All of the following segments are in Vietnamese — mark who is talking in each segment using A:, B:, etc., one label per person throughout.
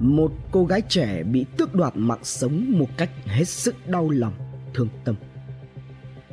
A: một cô gái trẻ bị tước đoạt mạng sống một cách hết sức đau lòng, thương tâm.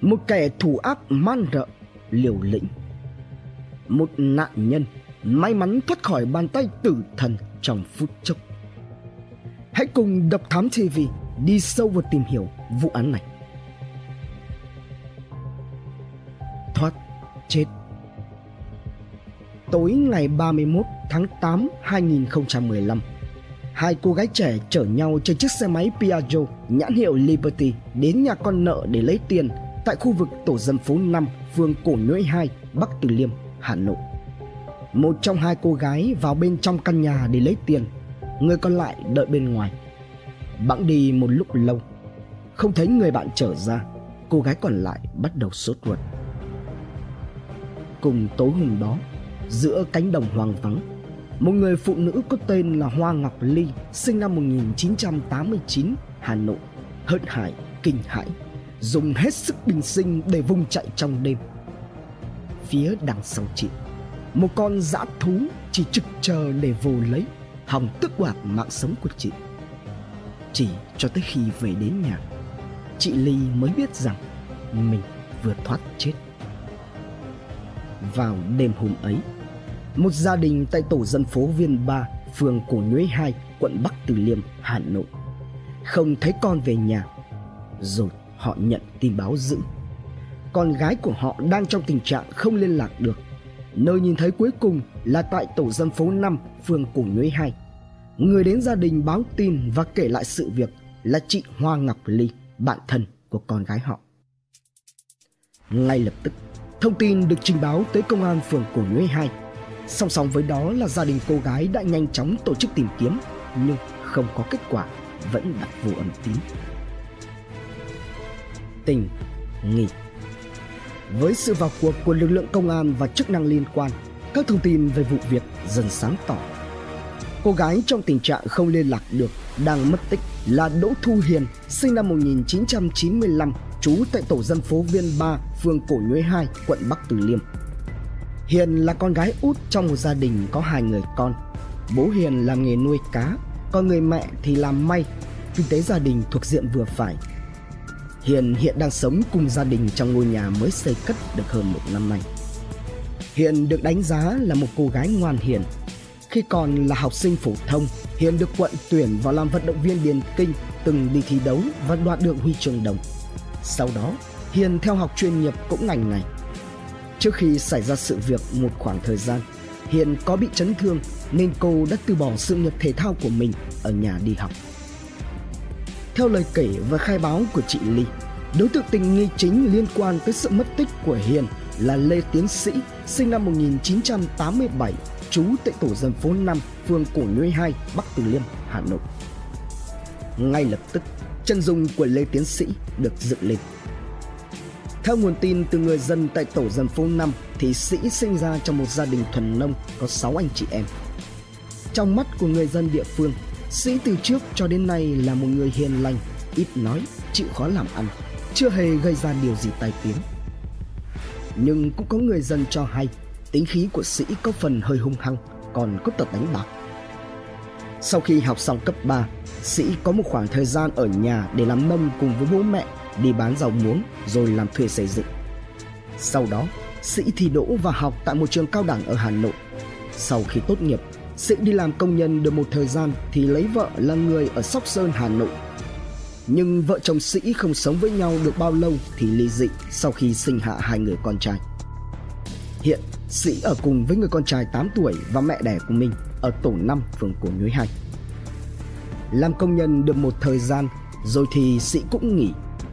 A: Một kẻ thủ ác man rợ, liều lĩnh. Một nạn nhân may mắn thoát khỏi bàn tay tử thần trong phút chốc. Hãy cùng Độc Thám TV đi sâu vào tìm hiểu vụ án này. Thoát chết Tối ngày 31 tháng 8 2015 Hai cô gái trẻ chở nhau trên chiếc xe máy Piaggio nhãn hiệu Liberty đến nhà con nợ để lấy tiền tại khu vực tổ dân phố 5, phường Cổ Nhuế 2, Bắc Từ Liêm, Hà Nội. Một trong hai cô gái vào bên trong căn nhà để lấy tiền, người còn lại đợi bên ngoài. Bẵng đi một lúc lâu, không thấy người bạn trở ra, cô gái còn lại bắt đầu sốt ruột. Cùng tối hôm đó, giữa cánh đồng hoang vắng, một người phụ nữ có tên là Hoa Ngọc Ly, sinh năm 1989, Hà Nội, hớt hải, kinh hãi, dùng hết sức bình sinh để vùng chạy trong đêm. Phía đằng sau chị, một con dã thú chỉ trực chờ để vồ lấy, hòng tước đoạt mạng sống của chị. Chỉ cho tới khi về đến nhà, chị Ly mới biết rằng mình vừa thoát chết. Vào đêm hôm ấy, một gia đình tại tổ dân phố Viên ba phường Cổ Nhuế 2, quận Bắc Từ Liêm, Hà Nội. Không thấy con về nhà, rồi họ nhận tin báo dữ. Con gái của họ đang trong tình trạng không liên lạc được. Nơi nhìn thấy cuối cùng là tại tổ dân phố 5, phường Cổ Nhuế 2. Người đến gia đình báo tin và kể lại sự việc là chị Hoa Ngọc Ly, bạn thân của con gái họ. Ngay lập tức, thông tin được trình báo tới công an phường Cổ Nhuế 2 Song song với đó là gia đình cô gái đã nhanh chóng tổ chức tìm kiếm nhưng không có kết quả, vẫn đặt vụ âm tín. Tình nghỉ Với sự vào cuộc của lực lượng công an và chức năng liên quan, các thông tin về vụ việc dần sáng tỏ. Cô gái trong tình trạng không liên lạc được đang mất tích là Đỗ Thu Hiền, sinh năm 1995, trú tại tổ dân phố Viên 3, phường Cổ Nhuế 2, quận Bắc Từ Liêm. Hiền là con gái út trong một gia đình có hai người con. Bố Hiền làm nghề nuôi cá, còn người mẹ thì làm may, kinh tế gia đình thuộc diện vừa phải. Hiền hiện đang sống cùng gia đình trong ngôi nhà mới xây cất được hơn một năm nay. Hiền được đánh giá là một cô gái ngoan hiền. Khi còn là học sinh phổ thông, Hiền được quận tuyển vào làm vận động viên điền kinh, từng đi thi đấu và đoạt được huy chương đồng. Sau đó, Hiền theo học chuyên nghiệp cũng ngành này Trước khi xảy ra sự việc một khoảng thời gian, Hiền có bị chấn thương nên cô đã từ bỏ sự nghiệp thể thao của mình ở nhà đi học. Theo lời kể và khai báo của chị Ly, đối tượng tình nghi chính liên quan tới sự mất tích của Hiền là Lê Tiến Sĩ, sinh năm 1987, trú tại tổ dân phố 5, phường Cổ Nhuế 2, Bắc Từ Liêm, Hà Nội. Ngay lập tức, chân dung của Lê Tiến Sĩ được dựng lên. Theo nguồn tin từ người dân tại tổ dân phố 5 thì Sĩ sinh ra trong một gia đình thuần nông có 6 anh chị em. Trong mắt của người dân địa phương, Sĩ từ trước cho đến nay là một người hiền lành, ít nói, chịu khó làm ăn, chưa hề gây ra điều gì tai tiếng. Nhưng cũng có người dân cho hay tính khí của Sĩ có phần hơi hung hăng, còn có tật đánh bạc. Sau khi học xong cấp 3, Sĩ có một khoảng thời gian ở nhà để làm mâm cùng với bố mẹ đi bán rau muống rồi làm thuê xây dựng. Sau đó, Sĩ thi đỗ và học tại một trường cao đẳng ở Hà Nội. Sau khi tốt nghiệp, Sĩ đi làm công nhân được một thời gian thì lấy vợ là người ở Sóc Sơn, Hà Nội. Nhưng vợ chồng Sĩ không sống với nhau được bao lâu thì ly dị sau khi sinh hạ hai người con trai. Hiện, Sĩ ở cùng với người con trai 8 tuổi và mẹ đẻ của mình ở tổ 5 phường Cổ Nhuế 2. Làm công nhân được một thời gian rồi thì Sĩ cũng nghỉ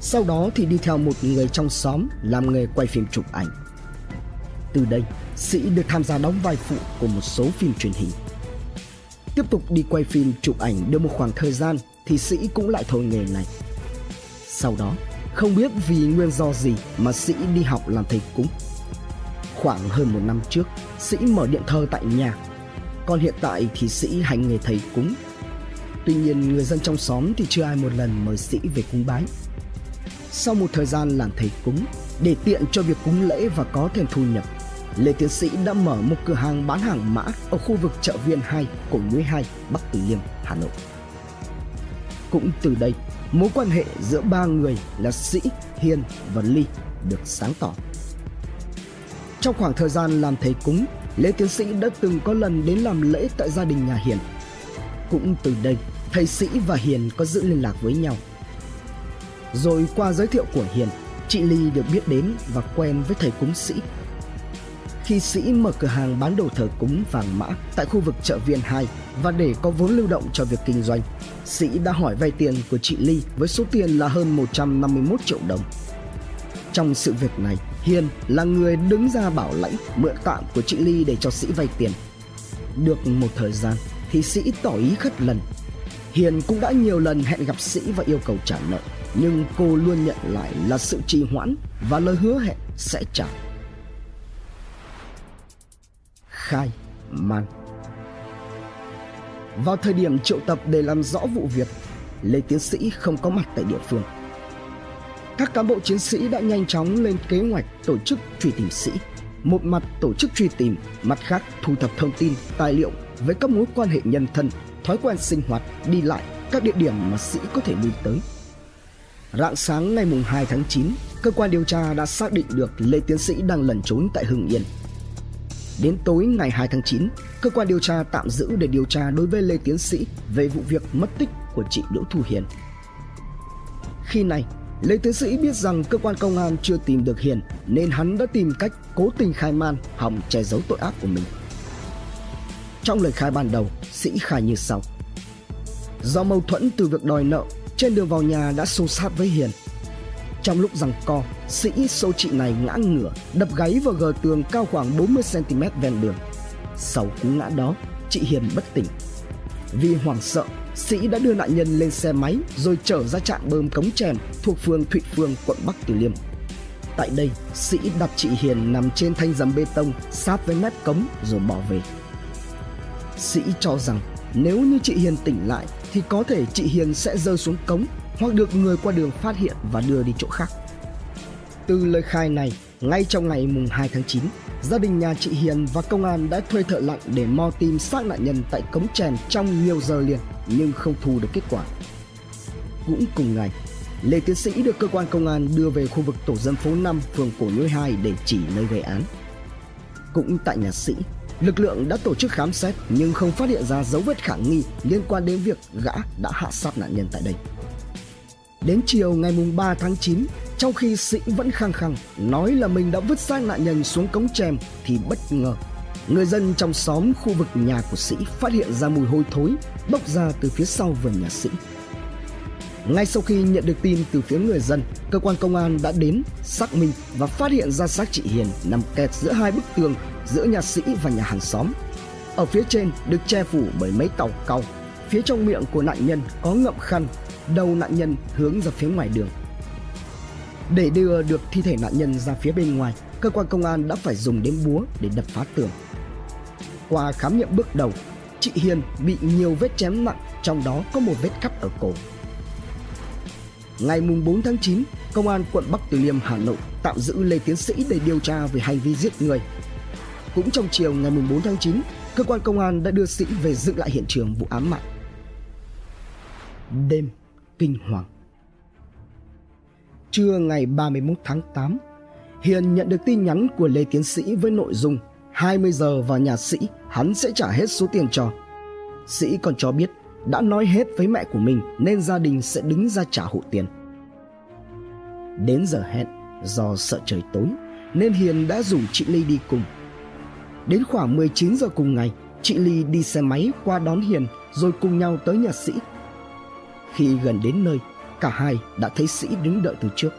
A: sau đó thì đi theo một người trong xóm làm nghề quay phim chụp ảnh. Từ đây, Sĩ được tham gia đóng vai phụ của một số phim truyền hình. Tiếp tục đi quay phim chụp ảnh được một khoảng thời gian thì Sĩ cũng lại thôi nghề này. Sau đó, không biết vì nguyên do gì mà Sĩ đi học làm thầy cúng. Khoảng hơn một năm trước, Sĩ mở điện thờ tại nhà. Còn hiện tại thì Sĩ hành nghề thầy cúng. Tuy nhiên người dân trong xóm thì chưa ai một lần mời Sĩ về cúng bái sau một thời gian làm thầy cúng để tiện cho việc cúng lễ và có thêm thu nhập Lê Tiến Sĩ đã mở một cửa hàng bán hàng mã ở khu vực chợ Viên 2, Cổ Nhuế 2, Bắc Từ Liêm, Hà Nội. Cũng từ đây, mối quan hệ giữa ba người là Sĩ, Hiền và Ly được sáng tỏ. Trong khoảng thời gian làm thầy cúng, Lê Tiến Sĩ đã từng có lần đến làm lễ tại gia đình nhà Hiền. Cũng từ đây, thầy Sĩ và Hiền có giữ liên lạc với nhau. Rồi qua giới thiệu của Hiền, chị Ly được biết đến và quen với thầy cúng Sĩ. Khi Sĩ mở cửa hàng bán đồ thờ cúng vàng mã tại khu vực chợ Viên 2 và để có vốn lưu động cho việc kinh doanh, Sĩ đã hỏi vay tiền của chị Ly với số tiền là hơn 151 triệu đồng. Trong sự việc này, Hiền là người đứng ra bảo lãnh mượn tạm của chị Ly để cho Sĩ vay tiền. Được một thời gian thì Sĩ tỏ ý khất lần. Hiền cũng đã nhiều lần hẹn gặp Sĩ và yêu cầu trả nợ, nhưng cô luôn nhận lại là sự trì hoãn và lời hứa hẹn sẽ trả. Khai man Vào thời điểm triệu tập để làm rõ vụ việc, Lê Tiến Sĩ không có mặt tại địa phương. Các cán bộ chiến sĩ đã nhanh chóng lên kế hoạch tổ chức truy tìm sĩ. Một mặt tổ chức truy tìm mặt khác thu thập thông tin tài liệu với các mối quan hệ nhân thân thói quen sinh hoạt đi lại các địa điểm mà sĩ có thể đi tới rạng sáng ngày 2 tháng 9 cơ quan điều tra đã xác định được lê tiến sĩ đang lẩn trốn tại hưng yên Đến tối ngày 2 tháng 9, cơ quan điều tra tạm giữ để điều tra đối với Lê Tiến Sĩ về vụ việc mất tích của chị Đỗ Thu Hiền. Khi này, Lê Tiến Sĩ biết rằng cơ quan công an chưa tìm được Hiền nên hắn đã tìm cách cố tình khai man hòng che giấu tội ác của mình. Trong lời khai ban đầu, Sĩ khai như sau. Do mâu thuẫn từ việc đòi nợ, trên đường vào nhà đã xô sát với Hiền. Trong lúc rằng co, Sĩ xô chị này ngã ngửa, đập gáy vào gờ tường cao khoảng 40cm ven đường. Sau cú ngã đó, chị Hiền bất tỉnh. Vì hoảng sợ, Sĩ đã đưa nạn nhân lên xe máy rồi trở ra trạm bơm cống chèn thuộc phường Thụy Phương, quận Bắc Từ Liêm. Tại đây, Sĩ đặt chị Hiền nằm trên thanh dầm bê tông sát với mép cống rồi bỏ về. Sĩ cho rằng nếu như chị Hiền tỉnh lại thì có thể chị Hiền sẽ rơi xuống cống hoặc được người qua đường phát hiện và đưa đi chỗ khác. Từ lời khai này, ngay trong ngày mùng 2 tháng 9, gia đình nhà chị Hiền và công an đã thuê thợ lặn để mò tìm xác nạn nhân tại cống chèn trong nhiều giờ liền nhưng không thu được kết quả. Cũng cùng ngày, Lê Tiến Sĩ được cơ quan công an đưa về khu vực tổ dân phố 5 phường Cổ Nhuế 2 để chỉ nơi gây án. Cũng tại nhà Sĩ, lực lượng đã tổ chức khám xét nhưng không phát hiện ra dấu vết khả nghi liên quan đến việc gã đã hạ sát nạn nhân tại đây. Đến chiều ngày 3 tháng 9, trong khi Sĩ vẫn khăng khăng nói là mình đã vứt xác nạn nhân xuống cống chèm thì bất ngờ người dân trong xóm khu vực nhà của Sĩ phát hiện ra mùi hôi thối bốc ra từ phía sau vườn nhà Sĩ. Ngay sau khi nhận được tin từ phía người dân, cơ quan công an đã đến xác minh và phát hiện ra xác chị Hiền nằm kẹt giữa hai bức tường giữa nhà Sĩ và nhà hàng xóm. Ở phía trên được che phủ bởi mấy tàu cau, phía trong miệng của nạn nhân có ngậm khăn, đầu nạn nhân hướng ra phía ngoài đường. Để đưa được thi thể nạn nhân ra phía bên ngoài, cơ quan công an đã phải dùng đến búa để đập phá tường. Qua khám nghiệm bước đầu, chị Hiền bị nhiều vết chém nặng, trong đó có một vết cắt ở cổ. Ngày 4 tháng 9, Công an quận Bắc Từ Liêm, Hà Nội tạm giữ Lê Tiến Sĩ để điều tra về hành vi giết người. Cũng trong chiều ngày 4 tháng 9, cơ quan công an đã đưa Sĩ về dựng lại hiện trường vụ án mạng. Đêm kinh hoàng Trưa ngày 31 tháng 8, Hiền nhận được tin nhắn của Lê Tiến Sĩ với nội dung 20 giờ vào nhà Sĩ, hắn sẽ trả hết số tiền cho. Sĩ còn cho biết đã nói hết với mẹ của mình nên gia đình sẽ đứng ra trả hộ tiền. Đến giờ hẹn, do sợ trời tối nên Hiền đã rủ chị Ly đi cùng. Đến khoảng 19 giờ cùng ngày, chị Ly đi xe máy qua đón Hiền rồi cùng nhau tới nhà Sĩ. Khi gần đến nơi, cả hai đã thấy Sĩ đứng đợi từ trước.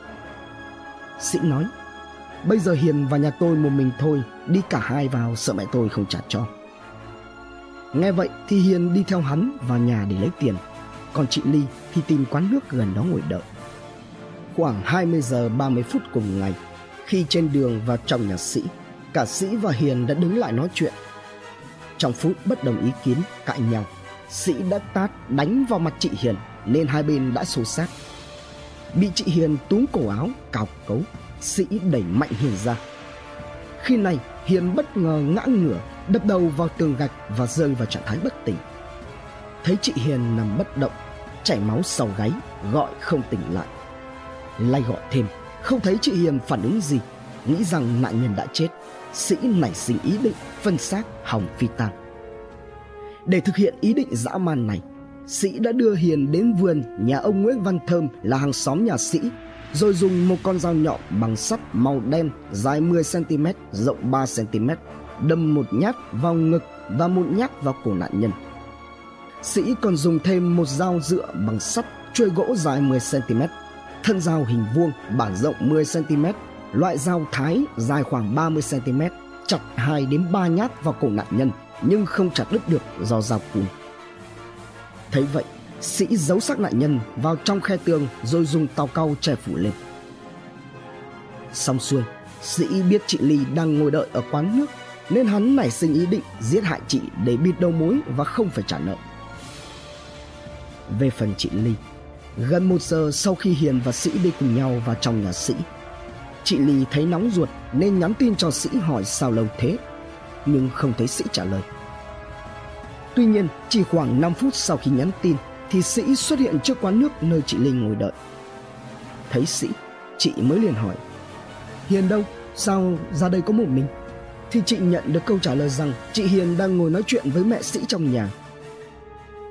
A: Sĩ nói, bây giờ Hiền và nhà tôi một mình thôi, đi cả hai vào sợ mẹ tôi không trả cho. Nghe vậy thì Hiền đi theo hắn vào nhà để lấy tiền, còn chị Ly thì tìm quán nước gần đó ngồi đợi. Khoảng 20 giờ 30 phút cùng ngày, khi trên đường vào trong nhà sĩ, cả sĩ và Hiền đã đứng lại nói chuyện. Trong phút bất đồng ý kiến, cãi nhau, sĩ đã tát đánh vào mặt chị Hiền nên hai bên đã xô sát Bị chị Hiền túm cổ áo, cào cấu, sĩ đẩy mạnh Hiền ra. Khi này, Hiền bất ngờ ngã ngửa, đập đầu vào tường gạch và rơi vào trạng thái bất tỉnh. Thấy chị Hiền nằm bất động, chảy máu sau gáy, gọi không tỉnh lại. Lay gọi thêm, không thấy chị Hiền phản ứng gì, nghĩ rằng nạn nhân đã chết. Sĩ nảy sinh ý định phân xác hòng phi tang. Để thực hiện ý định dã man này, Sĩ đã đưa Hiền đến vườn nhà ông Nguyễn Văn Thơm là hàng xóm nhà Sĩ, rồi dùng một con dao nhọn bằng sắt màu đen dài 10cm, rộng 3cm, đâm một nhát vào ngực và một nhát vào cổ nạn nhân. Sĩ còn dùng thêm một dao dựa bằng sắt chuôi gỗ dài 10cm, thân dao hình vuông bản rộng 10cm, loại dao thái dài khoảng 30cm, chặt 2 đến 3 nhát vào cổ nạn nhân nhưng không chặt đứt được do dao cùn. Thấy vậy, sĩ giấu xác nạn nhân vào trong khe tường rồi dùng tàu cau che phủ lên. Xong xuôi, sĩ biết chị Ly đang ngồi đợi ở quán nước nên hắn nảy sinh ý định giết hại chị để bịt đầu mối và không phải trả nợ. Về phần chị Ly, gần một giờ sau khi Hiền và Sĩ đi cùng nhau vào trong nhà Sĩ, chị lì thấy nóng ruột nên nhắn tin cho Sĩ hỏi sao lâu thế, nhưng không thấy Sĩ trả lời. Tuy nhiên, chỉ khoảng 5 phút sau khi nhắn tin thì Sĩ xuất hiện trước quán nước nơi chị Linh ngồi đợi. Thấy Sĩ, chị mới liền hỏi Hiền đâu? Sao ra đây có một mình? Thì chị nhận được câu trả lời rằng chị Hiền đang ngồi nói chuyện với mẹ Sĩ trong nhà.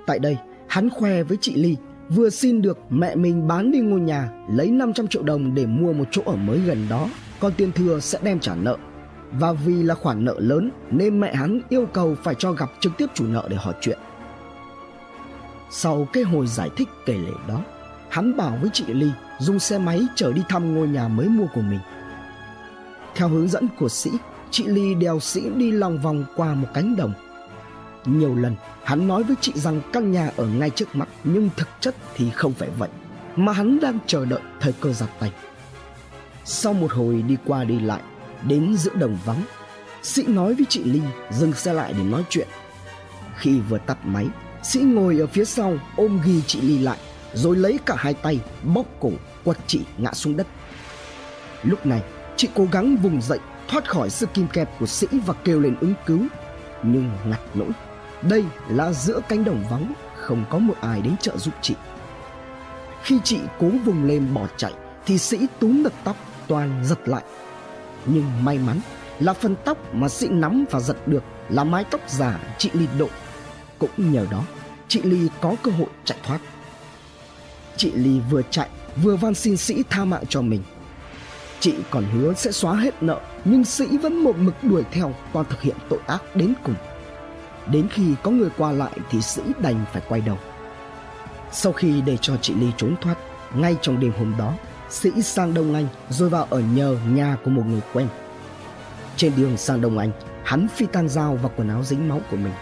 A: Tại đây, hắn khoe với chị Ly vừa xin được mẹ mình bán đi ngôi nhà lấy 500 triệu đồng để mua một chỗ ở mới gần đó, còn tiền thừa sẽ đem trả nợ và vì là khoản nợ lớn nên mẹ hắn yêu cầu phải cho gặp trực tiếp chủ nợ để hỏi chuyện. Sau cái hồi giải thích kể lể đó, hắn bảo với chị Ly dùng xe máy chở đi thăm ngôi nhà mới mua của mình. Theo hướng dẫn của Sĩ, chị Ly đèo Sĩ đi lòng vòng qua một cánh đồng. Nhiều lần, hắn nói với chị rằng căn nhà ở ngay trước mặt nhưng thực chất thì không phải vậy, mà hắn đang chờ đợi thời cơ giặt tay. Sau một hồi đi qua đi lại, đến giữa đồng vắng sĩ nói với chị ly dừng xe lại để nói chuyện. Khi vừa tắt máy sĩ ngồi ở phía sau ôm ghi chị ly lại rồi lấy cả hai tay bóp cổ quật chị ngã xuống đất. Lúc này chị cố gắng vùng dậy thoát khỏi sự kim kẹp của sĩ và kêu lên ứng cứu nhưng ngặt nỗi đây là giữa cánh đồng vắng không có một ai đến trợ giúp chị khi chị cố vùng lên bỏ chạy thì sĩ túm được tóc toàn giật lại nhưng may mắn là phần tóc mà sĩ nắm và giật được là mái tóc giả chị Ly độ. Cũng nhờ đó, chị Ly có cơ hội chạy thoát. Chị Ly vừa chạy vừa van xin sĩ tha mạng cho mình. Chị còn hứa sẽ xóa hết nợ nhưng sĩ vẫn một mực đuổi theo và thực hiện tội ác đến cùng. Đến khi có người qua lại thì sĩ đành phải quay đầu. Sau khi để cho chị Ly trốn thoát, ngay trong đêm hôm đó, Sĩ sang Đông Anh rồi vào ở nhờ nhà của một người quen. Trên đường sang Đông Anh, hắn phi tan dao và quần áo dính máu của mình.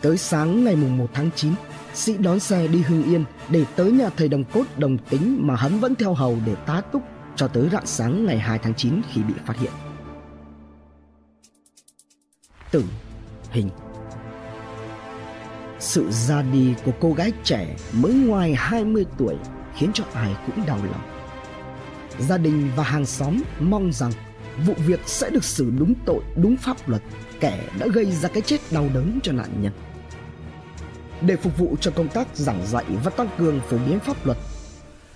A: Tới sáng ngày mùng 1 tháng 9, Sĩ đón xe đi Hưng Yên để tới nhà thầy đồng cốt đồng tính mà hắn vẫn theo hầu để tá túc cho tới rạng sáng ngày 2 tháng 9 khi bị phát hiện. Tử hình Sự ra đi của cô gái trẻ mới ngoài 20 tuổi khiến cho ai cũng đau lòng. Gia đình và hàng xóm mong rằng vụ việc sẽ được xử đúng tội, đúng pháp luật kẻ đã gây ra cái chết đau đớn cho nạn nhân. Để phục vụ cho công tác giảng dạy và tăng cường phổ biến pháp luật,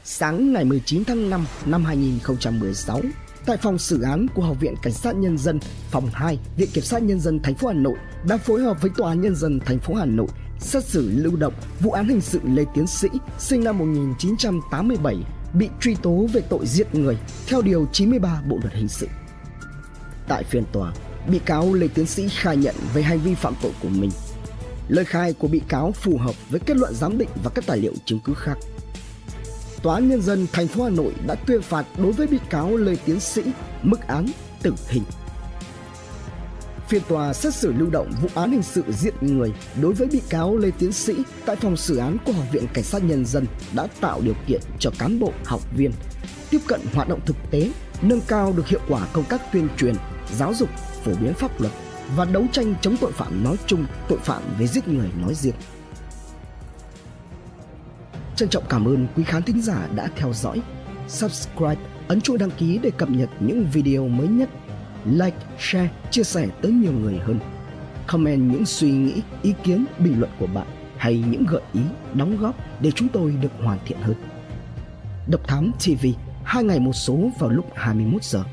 A: sáng ngày 19 tháng 5 năm 2016, tại phòng xử án của Học viện Cảnh sát Nhân dân phòng 2, Viện Kiểm sát Nhân dân thành phố Hà Nội đã phối hợp với Tòa án Nhân dân thành phố Hà Nội xét xử lưu động vụ án hình sự Lê Tiến Sĩ sinh năm 1987 bị truy tố về tội giết người theo điều 93 Bộ luật hình sự. Tại phiên tòa, bị cáo Lê Tiến Sĩ khai nhận về hành vi phạm tội của mình. Lời khai của bị cáo phù hợp với kết luận giám định và các tài liệu chứng cứ khác. Tòa án nhân dân thành phố Hà Nội đã tuyên phạt đối với bị cáo Lê Tiến Sĩ mức án tử hình Phiên tòa xét xử lưu động vụ án hình sự giết người đối với bị cáo Lê Tiến Sĩ tại phòng xử án của Học viện Cảnh sát Nhân dân đã tạo điều kiện cho cán bộ, học viên tiếp cận hoạt động thực tế, nâng cao được hiệu quả công tác tuyên truyền, giáo dục, phổ biến pháp luật và đấu tranh chống tội phạm nói chung, tội phạm về giết người nói riêng. Trân trọng cảm ơn quý khán thính giả đã theo dõi. Subscribe, ấn chuông đăng ký để cập nhật những video mới nhất like, share, chia sẻ tới nhiều người hơn. Comment những suy nghĩ, ý kiến, bình luận của bạn hay những gợi ý, đóng góp để chúng tôi được hoàn thiện hơn. Độc Thám TV, hai ngày một số vào lúc 21 giờ.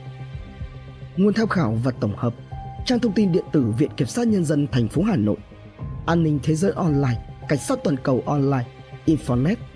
A: Nguồn tham khảo và tổng hợp trang thông tin điện tử Viện Kiểm sát Nhân dân thành phố Hà Nội, An ninh Thế giới online, Cảnh sát toàn cầu online, Infonet,